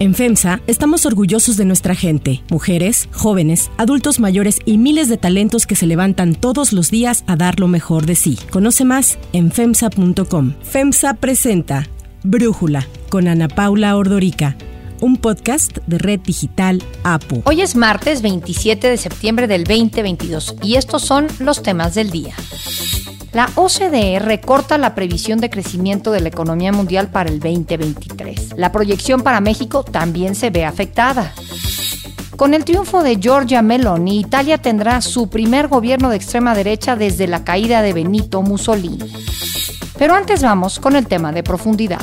En FEMSA estamos orgullosos de nuestra gente, mujeres, jóvenes, adultos mayores y miles de talentos que se levantan todos los días a dar lo mejor de sí. Conoce más en FEMSA.com. FEMSA presenta Brújula con Ana Paula Ordorica un podcast de Red Digital APU. Hoy es martes 27 de septiembre del 2022 y estos son los temas del día. La OCDE recorta la previsión de crecimiento de la economía mundial para el 2023. La proyección para México también se ve afectada. Con el triunfo de Giorgia Meloni, Italia tendrá su primer gobierno de extrema derecha desde la caída de Benito Mussolini. Pero antes vamos con el tema de profundidad.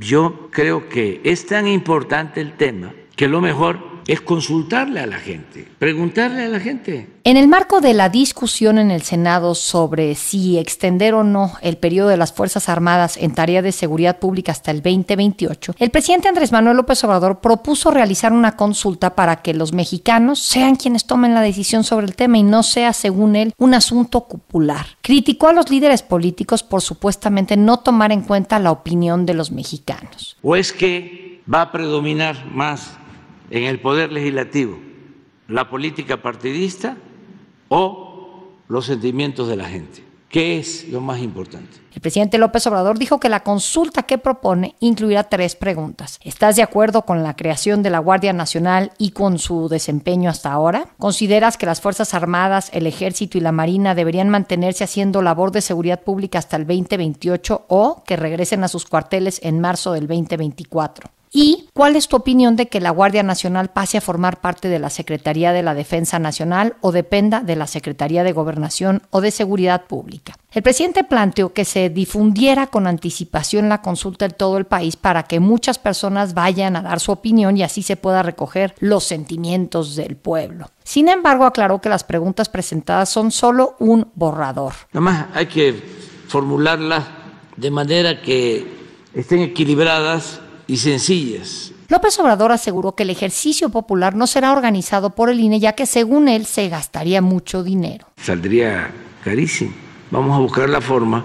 Yo creo que es tan importante el tema que lo mejor es consultarle a la gente, preguntarle a la gente. En el marco de la discusión en el Senado sobre si extender o no el periodo de las Fuerzas Armadas en tarea de seguridad pública hasta el 2028, el presidente Andrés Manuel López Obrador propuso realizar una consulta para que los mexicanos sean quienes tomen la decisión sobre el tema y no sea, según él, un asunto popular. Criticó a los líderes políticos por supuestamente no tomar en cuenta la opinión de los mexicanos. ¿O es que va a predominar más en el poder legislativo la política partidista o los sentimientos de la gente. ¿Qué es lo más importante? El presidente López Obrador dijo que la consulta que propone incluirá tres preguntas. ¿Estás de acuerdo con la creación de la Guardia Nacional y con su desempeño hasta ahora? ¿Consideras que las Fuerzas Armadas, el Ejército y la Marina deberían mantenerse haciendo labor de seguridad pública hasta el 2028 o que regresen a sus cuarteles en marzo del 2024? ¿Y cuál es tu opinión de que la Guardia Nacional pase a formar parte de la Secretaría de la Defensa Nacional o dependa de la Secretaría de Gobernación o de Seguridad Pública? El presidente planteó que se difundiera con anticipación la consulta en todo el país para que muchas personas vayan a dar su opinión y así se pueda recoger los sentimientos del pueblo. Sin embargo, aclaró que las preguntas presentadas son solo un borrador. Nada hay que formularlas de manera que estén equilibradas y sencillas. López Obrador aseguró que el ejercicio popular no será organizado por el INE, ya que según él se gastaría mucho dinero. Saldría carísimo. Vamos a buscar la forma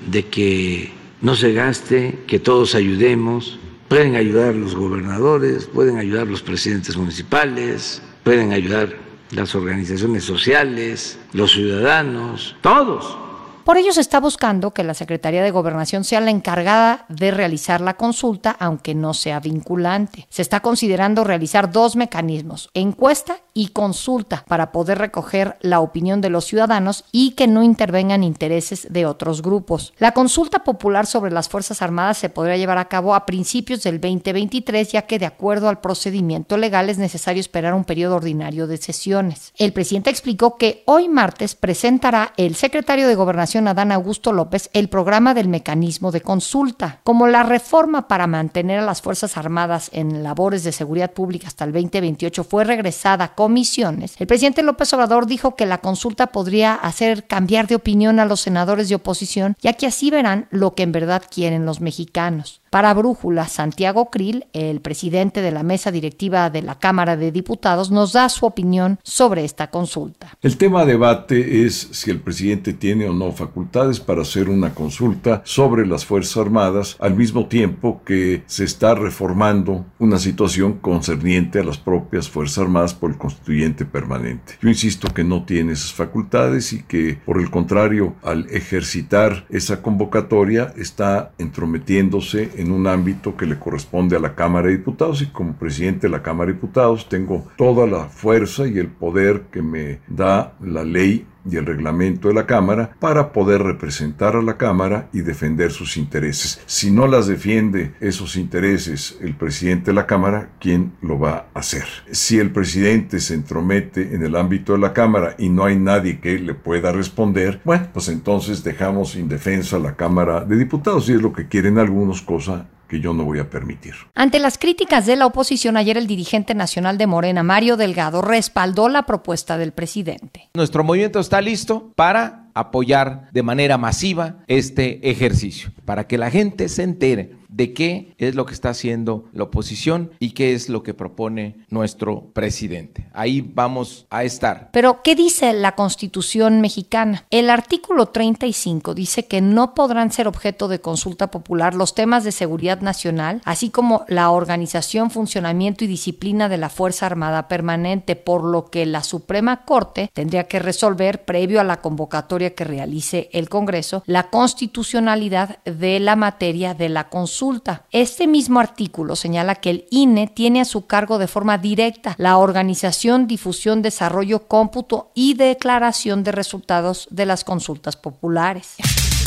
de que no se gaste, que todos ayudemos. Pueden ayudar los gobernadores, pueden ayudar los presidentes municipales, pueden ayudar las organizaciones sociales, los ciudadanos, todos por ello se está buscando que la Secretaría de Gobernación sea la encargada de realizar la consulta, aunque no sea vinculante. Se está considerando realizar dos mecanismos, encuesta y consulta, para poder recoger la opinión de los ciudadanos y que no intervengan intereses de otros grupos. La consulta popular sobre las Fuerzas Armadas se podrá llevar a cabo a principios del 2023, ya que de acuerdo al procedimiento legal es necesario esperar un periodo ordinario de sesiones. El presidente explicó que hoy martes presentará el secretario de Gobernación Adán Augusto López el programa del mecanismo de consulta. Como la reforma para mantener a las Fuerzas Armadas en labores de seguridad pública hasta el 2028 fue regresada a comisiones, el presidente López Obrador dijo que la consulta podría hacer cambiar de opinión a los senadores de oposición, ya que así verán lo que en verdad quieren los mexicanos. Para Brújula, Santiago Krill, el presidente de la mesa directiva de la Cámara de Diputados, nos da su opinión sobre esta consulta. El tema de debate es si el presidente tiene o no facultades para hacer una consulta sobre las Fuerzas Armadas al mismo tiempo que se está reformando una situación concerniente a las propias Fuerzas Armadas por el constituyente permanente. Yo insisto que no tiene esas facultades y que, por el contrario, al ejercitar esa convocatoria está entrometiéndose en un ámbito que le corresponde a la Cámara de Diputados y como presidente de la Cámara de Diputados tengo toda la fuerza y el poder que me da la ley y el reglamento de la Cámara para poder representar a la Cámara y defender sus intereses. Si no las defiende esos intereses el presidente de la Cámara, ¿quién lo va a hacer? Si el presidente se entromete en el ámbito de la Cámara y no hay nadie que le pueda responder, bueno, pues entonces dejamos indefensa a la Cámara de Diputados y es lo que quieren algunos, cosa que yo no voy a permitir. Ante las críticas de la oposición, ayer el dirigente nacional de Morena, Mario Delgado, respaldó la propuesta del presidente. Nuestro movimiento está listo para apoyar de manera masiva este ejercicio, para que la gente se entere de qué es lo que está haciendo la oposición y qué es lo que propone nuestro presidente. Ahí vamos a estar. Pero, ¿qué dice la Constitución mexicana? El artículo 35 dice que no podrán ser objeto de consulta popular los temas de seguridad nacional, así como la organización, funcionamiento y disciplina de la Fuerza Armada Permanente, por lo que la Suprema Corte tendría que resolver, previo a la convocatoria que realice el Congreso, la constitucionalidad de la materia de la consulta. Este mismo artículo señala que el INE tiene a su cargo de forma directa la organización, difusión, desarrollo, cómputo y declaración de resultados de las consultas populares.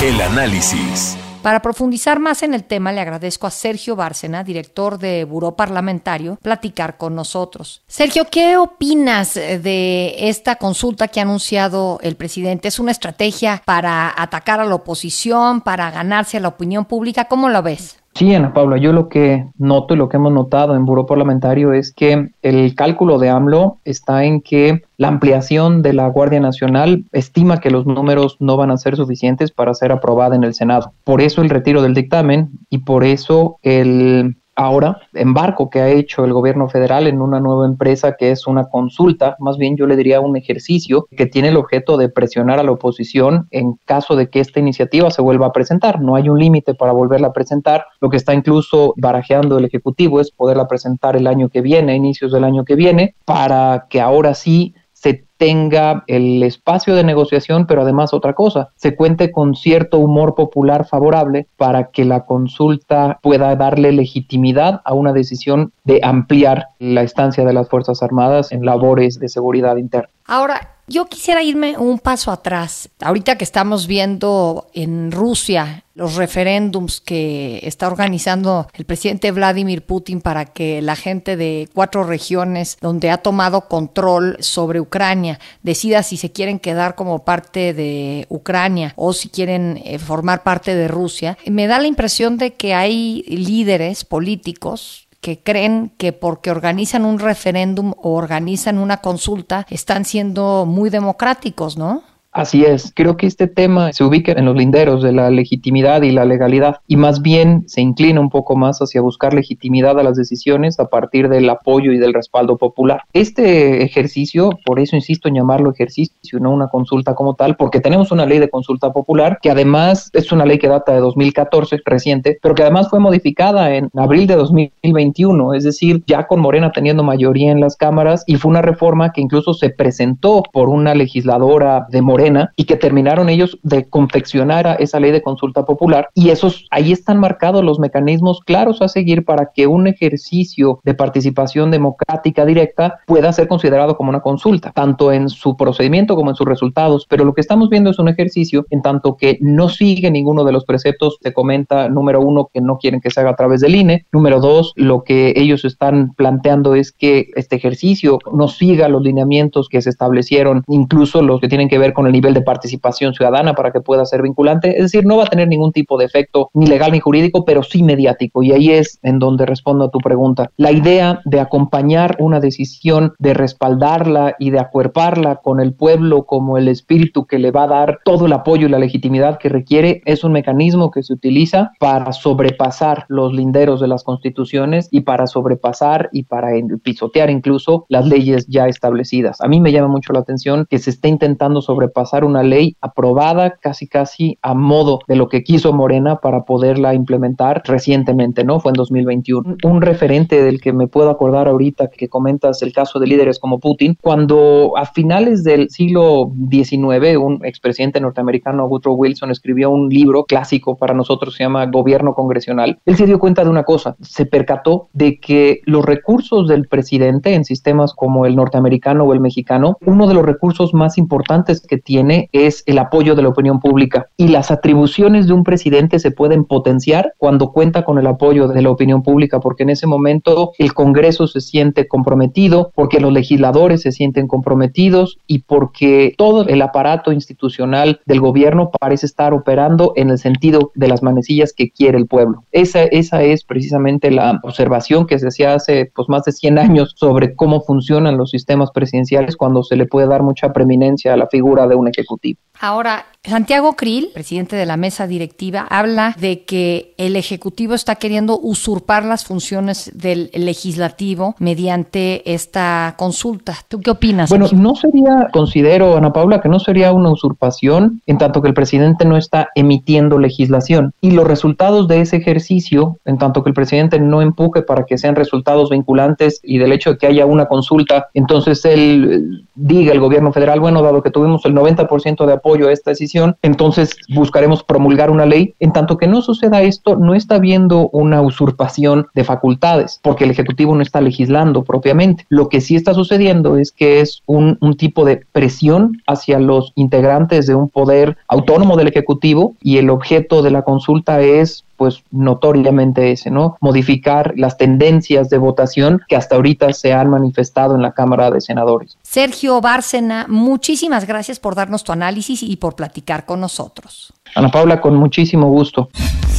El análisis. Para profundizar más en el tema, le agradezco a Sergio Bárcena, director de Buró Parlamentario, platicar con nosotros. Sergio, ¿qué opinas de esta consulta que ha anunciado el presidente? ¿Es una estrategia para atacar a la oposición, para ganarse a la opinión pública? ¿Cómo lo ves? Sí, Ana Paula, yo lo que noto y lo que hemos notado en Buró Parlamentario es que el cálculo de AMLO está en que la ampliación de la Guardia Nacional estima que los números no van a ser suficientes para ser aprobada en el Senado. Por eso el retiro del dictamen y por eso el ahora embarco que ha hecho el gobierno federal en una nueva empresa que es una consulta, más bien yo le diría un ejercicio que tiene el objeto de presionar a la oposición en caso de que esta iniciativa se vuelva a presentar. No hay un límite para volverla a presentar. Lo que está incluso barajeando el Ejecutivo es poderla presentar el año que viene, a inicios del año que viene, para que ahora sí se tenga el espacio de negociación, pero además otra cosa, se cuente con cierto humor popular favorable para que la consulta pueda darle legitimidad a una decisión de ampliar la estancia de las Fuerzas Armadas en labores de seguridad interna. Ahora, yo quisiera irme un paso atrás. Ahorita que estamos viendo en Rusia los referéndums que está organizando el presidente Vladimir Putin para que la gente de cuatro regiones donde ha tomado control sobre Ucrania decida si se quieren quedar como parte de Ucrania o si quieren eh, formar parte de Rusia, me da la impresión de que hay líderes políticos que creen que porque organizan un referéndum o organizan una consulta están siendo muy democráticos, ¿no? Así es, creo que este tema se ubica en los linderos de la legitimidad y la legalidad y más bien se inclina un poco más hacia buscar legitimidad a las decisiones a partir del apoyo y del respaldo popular. Este ejercicio, por eso insisto en llamarlo ejercicio, no una consulta como tal, porque tenemos una ley de consulta popular que además es una ley que data de 2014, reciente, pero que además fue modificada en abril de 2021, es decir, ya con Morena teniendo mayoría en las cámaras y fue una reforma que incluso se presentó por una legisladora de Morena y que terminaron ellos de confeccionar esa ley de consulta popular. Y esos ahí están marcados los mecanismos claros a seguir para que un ejercicio de participación democrática directa pueda ser considerado como una consulta, tanto en su procedimiento como en sus resultados, pero lo que estamos viendo es un ejercicio en tanto que no sigue ninguno de los preceptos, se comenta número uno que no quieren que se haga a través del INE, número dos, lo que ellos están planteando es que este ejercicio no siga los lineamientos que se establecieron, incluso los que tienen que ver con el nivel de participación ciudadana para que pueda ser vinculante. Es decir, no va a tener ningún tipo de efecto ni legal ni jurídico, pero sí mediático. Y ahí es en donde respondo a tu pregunta. La idea de acompañar una decisión, de respaldarla y de acuerparla con el pueblo como el espíritu que le va a dar todo el apoyo y la legitimidad que requiere, es un mecanismo que se utiliza para sobrepasar los linderos de las constituciones y para sobrepasar y para pisotear incluso las leyes ya establecidas. A mí me llama mucho la atención que se esté intentando sobrepasar pasar una ley aprobada casi casi a modo de lo que quiso Morena para poderla implementar recientemente, ¿no? Fue en 2021. Un referente del que me puedo acordar ahorita que comentas el caso de líderes como Putin, cuando a finales del siglo XIX un expresidente norteamericano, Woodrow Wilson, escribió un libro clásico para nosotros, se llama Gobierno Congresional, él se dio cuenta de una cosa, se percató de que los recursos del presidente en sistemas como el norteamericano o el mexicano, uno de los recursos más importantes que tiene es el apoyo de la opinión pública y las atribuciones de un presidente se pueden potenciar cuando cuenta con el apoyo de la opinión pública, porque en ese momento el Congreso se siente comprometido, porque los legisladores se sienten comprometidos y porque todo el aparato institucional del gobierno parece estar operando en el sentido de las manecillas que quiere el pueblo. Esa, esa es precisamente la observación que se hacía hace pues, más de 100 años sobre cómo funcionan los sistemas presidenciales cuando se le puede dar mucha preeminencia a la figura de un ejecutivo. Ahora, Santiago Krill, presidente de la mesa directiva, habla de que el Ejecutivo está queriendo usurpar las funciones del legislativo mediante esta consulta. ¿Tú qué opinas? Bueno, no sería, considero, Ana Paula, que no sería una usurpación en tanto que el presidente no está emitiendo legislación. Y los resultados de ese ejercicio, en tanto que el presidente no empuje para que sean resultados vinculantes y del hecho de que haya una consulta, entonces él eh, diga el gobierno federal, bueno, dado que tuvimos el 90% de apoyo a esta decisión, entonces buscaremos promulgar una ley. En tanto que no suceda esto, no está habiendo una usurpación de facultades, porque el Ejecutivo no está legislando propiamente. Lo que sí está sucediendo es que es un, tipo de presión hacia los integrantes de un poder autónomo del Ejecutivo y el objeto de la consulta es pues notoriamente ese, ¿no? Modificar las tendencias de votación que hasta ahorita se han manifestado en la Cámara de Senadores. Sergio Bárcena, muchísimas gracias por darnos tu análisis y por platicar con nosotros. Ana Paula, con muchísimo gusto.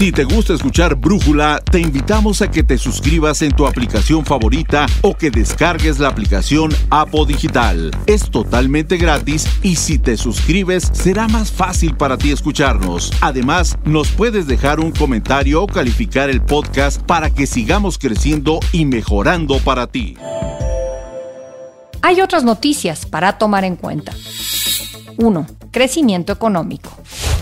Si te gusta escuchar Brújula, te invitamos a que te suscribas en tu aplicación favorita o que descargues la aplicación Apo Digital. Es totalmente gratis y si te suscribes será más fácil para ti escucharnos. Además, nos puedes dejar un comentario o calificar el podcast para que sigamos creciendo y mejorando para ti. Hay otras noticias para tomar en cuenta. 1. Crecimiento económico.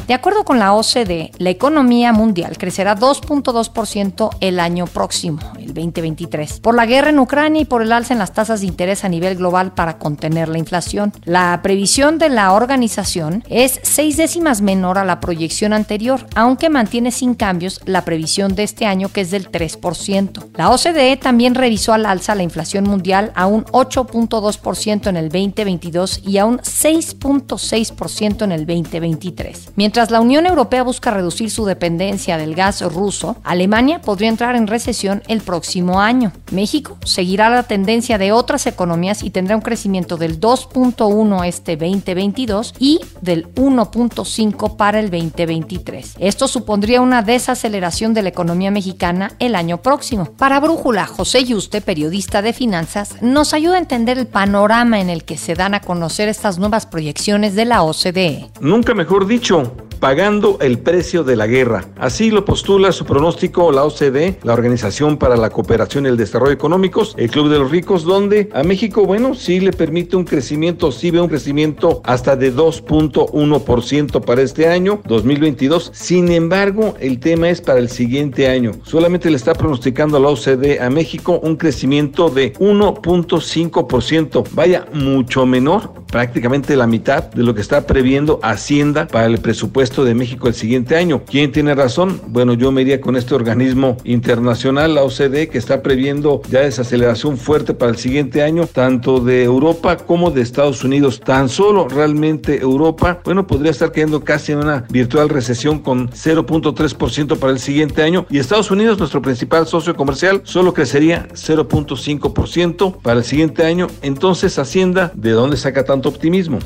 De acuerdo con la OCDE, la economía mundial crecerá 2.2% el año próximo, el 2023, por la guerra en Ucrania y por el alza en las tasas de interés a nivel global para contener la inflación. La previsión de la organización es seis décimas menor a la proyección anterior, aunque mantiene sin cambios la previsión de este año que es del 3%. La OCDE también revisó al alza la inflación mundial a un 8.2% en el 2022 y a un 6.6% en el 2023. Mientras Mientras la Unión Europea busca reducir su dependencia del gas ruso, Alemania podría entrar en recesión el próximo año. México seguirá la tendencia de otras economías y tendrá un crecimiento del 2.1 este 2022 y del 1.5 para el 2023. Esto supondría una desaceleración de la economía mexicana el año próximo. Para Brújula, José Yuste, periodista de finanzas, nos ayuda a entender el panorama en el que se dan a conocer estas nuevas proyecciones de la OCDE. Nunca mejor dicho pagando el precio de la guerra. Así lo postula su pronóstico la OCDE, la Organización para la Cooperación y el Desarrollo Económicos, el Club de los Ricos, donde a México, bueno, sí le permite un crecimiento, sí ve un crecimiento hasta de 2.1% para este año, 2022. Sin embargo, el tema es para el siguiente año. Solamente le está pronosticando a la OCDE a México un crecimiento de 1.5%. Vaya, mucho menor, prácticamente la mitad de lo que está previendo Hacienda para el presupuesto de México el siguiente año. ¿Quién tiene razón? Bueno, yo me iría con este organismo internacional, la OCDE, que está previendo ya desaceleración fuerte para el siguiente año, tanto de Europa como de Estados Unidos. Tan solo realmente Europa, bueno, podría estar cayendo casi en una virtual recesión con 0.3% para el siguiente año. Y Estados Unidos, nuestro principal socio comercial, solo crecería 0.5% para el siguiente año. Entonces, Hacienda, ¿de dónde saca tanto optimismo?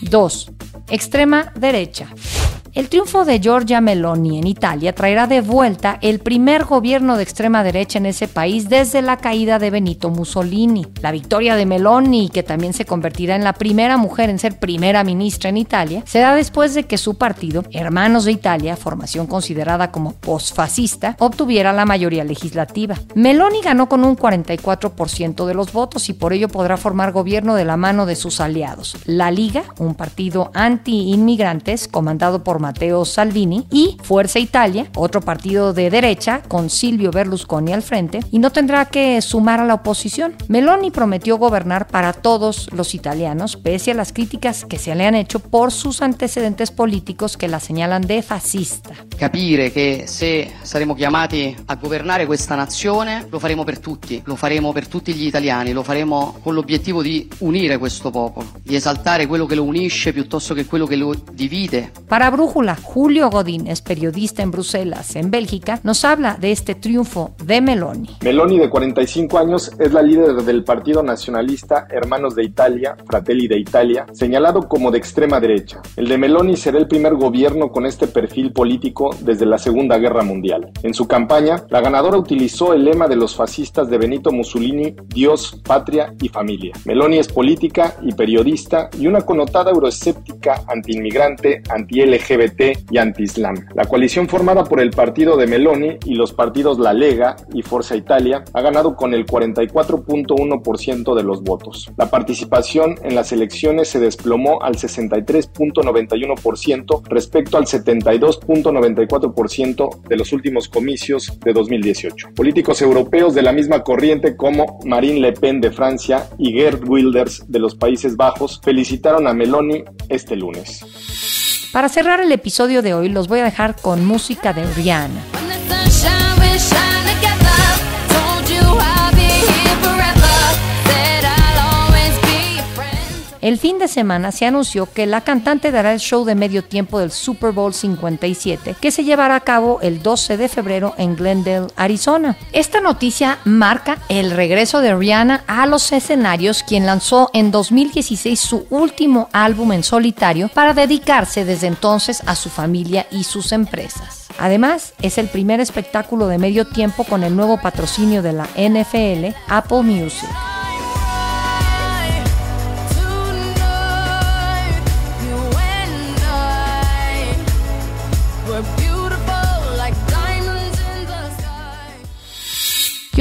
2. Extrema derecha. El triunfo de Giorgia Meloni en Italia traerá de vuelta el primer gobierno de extrema derecha en ese país desde la caída de Benito Mussolini. La victoria de Meloni, que también se convertirá en la primera mujer en ser primera ministra en Italia, se da después de que su partido, Hermanos de Italia, formación considerada como posfascista, obtuviera la mayoría legislativa. Meloni ganó con un 44% de los votos y por ello podrá formar gobierno de la mano de sus aliados. La Liga, un partido anti-inmigrantes comandado por Matteo Salvini, y Fuerza Italia, otro partido de derecha con Silvio Berlusconi al frente, y no tendrá que sumar a la oposición. Meloni prometió gobernar para todos los italianos, pese a las críticas que se le han hecho por sus antecedentes políticos que la señalan de fascista. Capire che se saremo chiamati a governare questa nazione lo faremo per tutti, lo faremo per tutti gli italiani, lo faremo con l'obiettivo di unire questo popolo, di esaltare quello che lo unisce piuttosto che quello che lo divide. Para Brujo Julio Godín, es periodista en Bruselas, en Bélgica, nos habla de este triunfo de Meloni. Meloni, de 45 años, es la líder del Partido Nacionalista Hermanos de Italia, Fratelli de Italia, señalado como de extrema derecha. El de Meloni será el primer gobierno con este perfil político desde la Segunda Guerra Mundial. En su campaña, la ganadora utilizó el lema de los fascistas de Benito Mussolini, Dios, patria y familia. Meloni es política y periodista y una connotada euroescéptica antiinmigrante, anti-LGBT y anti-islam. La coalición formada por el partido de Meloni y los partidos La Lega y Forza Italia ha ganado con el 44.1% de los votos. La participación en las elecciones se desplomó al 63.91% respecto al 72.94% de los últimos comicios de 2018. Políticos europeos de la misma corriente como Marine Le Pen de Francia y Gerd Wilders de los Países Bajos felicitaron a Meloni este lunes. Para cerrar el episodio de hoy los voy a dejar con música de Rihanna. El fin de semana se anunció que la cantante dará el show de medio tiempo del Super Bowl 57, que se llevará a cabo el 12 de febrero en Glendale, Arizona. Esta noticia marca el regreso de Rihanna a los escenarios, quien lanzó en 2016 su último álbum en solitario para dedicarse desde entonces a su familia y sus empresas. Además, es el primer espectáculo de medio tiempo con el nuevo patrocinio de la NFL, Apple Music.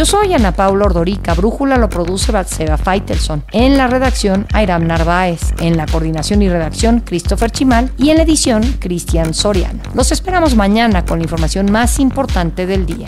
Yo soy Ana Paula Ordorica, Brújula lo produce Batseba Faitelson, en la redacción Airam Narváez, en la coordinación y redacción Christopher Chimal y en la edición Cristian Soriano. Los esperamos mañana con la información más importante del día.